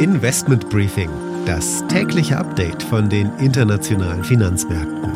Investment Briefing, das tägliche Update von den internationalen Finanzmärkten.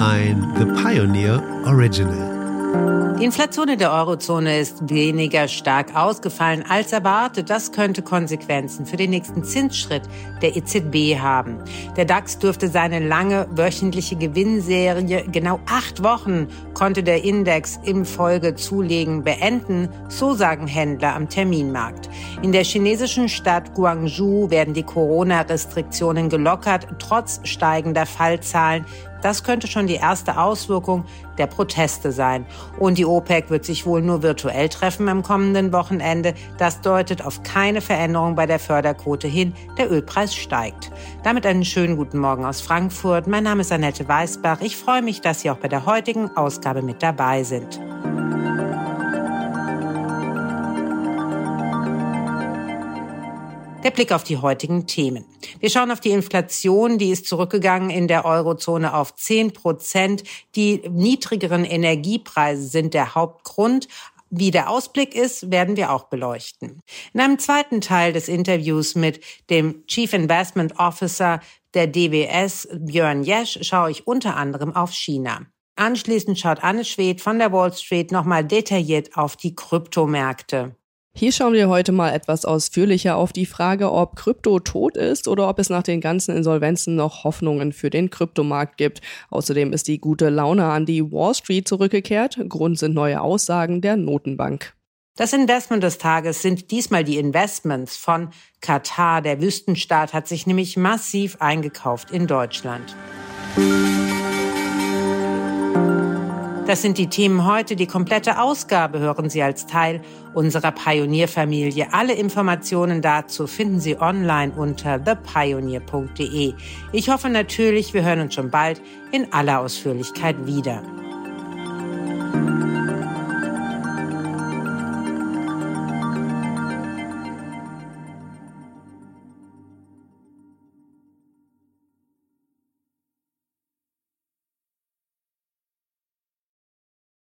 Ein The Pioneer Original. Die Inflation in der Eurozone ist weniger stark ausgefallen als erwartet. Das könnte Konsequenzen für den nächsten Zinsschritt der EZB haben. Der DAX dürfte seine lange wöchentliche Gewinnserie, genau acht Wochen konnte der Index im Folge zulegen, beenden, so sagen Händler am Terminmarkt. In der chinesischen Stadt Guangzhou werden die Corona-Restriktionen gelockert, trotz steigender Fallzahlen. Das könnte schon die erste Auswirkung der Proteste sein. Und die OPEC wird sich wohl nur virtuell treffen am kommenden Wochenende. Das deutet auf keine Veränderung bei der Förderquote hin. Der Ölpreis steigt. Damit einen schönen guten Morgen aus Frankfurt. Mein Name ist Annette Weißbach. Ich freue mich, dass Sie auch bei der heutigen Ausgabe mit dabei sind. Der Blick auf die heutigen Themen. Wir schauen auf die Inflation, die ist zurückgegangen in der Eurozone auf 10 Prozent. Die niedrigeren Energiepreise sind der Hauptgrund. Wie der Ausblick ist, werden wir auch beleuchten. In einem zweiten Teil des Interviews mit dem Chief Investment Officer der DWS, Björn Jesch, schaue ich unter anderem auf China. Anschließend schaut Anne Schwed von der Wall Street nochmal detailliert auf die Kryptomärkte. Hier schauen wir heute mal etwas ausführlicher auf die Frage, ob Krypto tot ist oder ob es nach den ganzen Insolvenzen noch Hoffnungen für den Kryptomarkt gibt. Außerdem ist die gute Laune an die Wall Street zurückgekehrt. Grund sind neue Aussagen der Notenbank. Das Investment des Tages sind diesmal die Investments von Katar. Der Wüstenstaat hat sich nämlich massiv eingekauft in Deutschland. Das sind die Themen heute. Die komplette Ausgabe hören Sie als Teil unserer Pionierfamilie. Alle Informationen dazu finden Sie online unter thepioneer.de. Ich hoffe natürlich, wir hören uns schon bald in aller Ausführlichkeit wieder.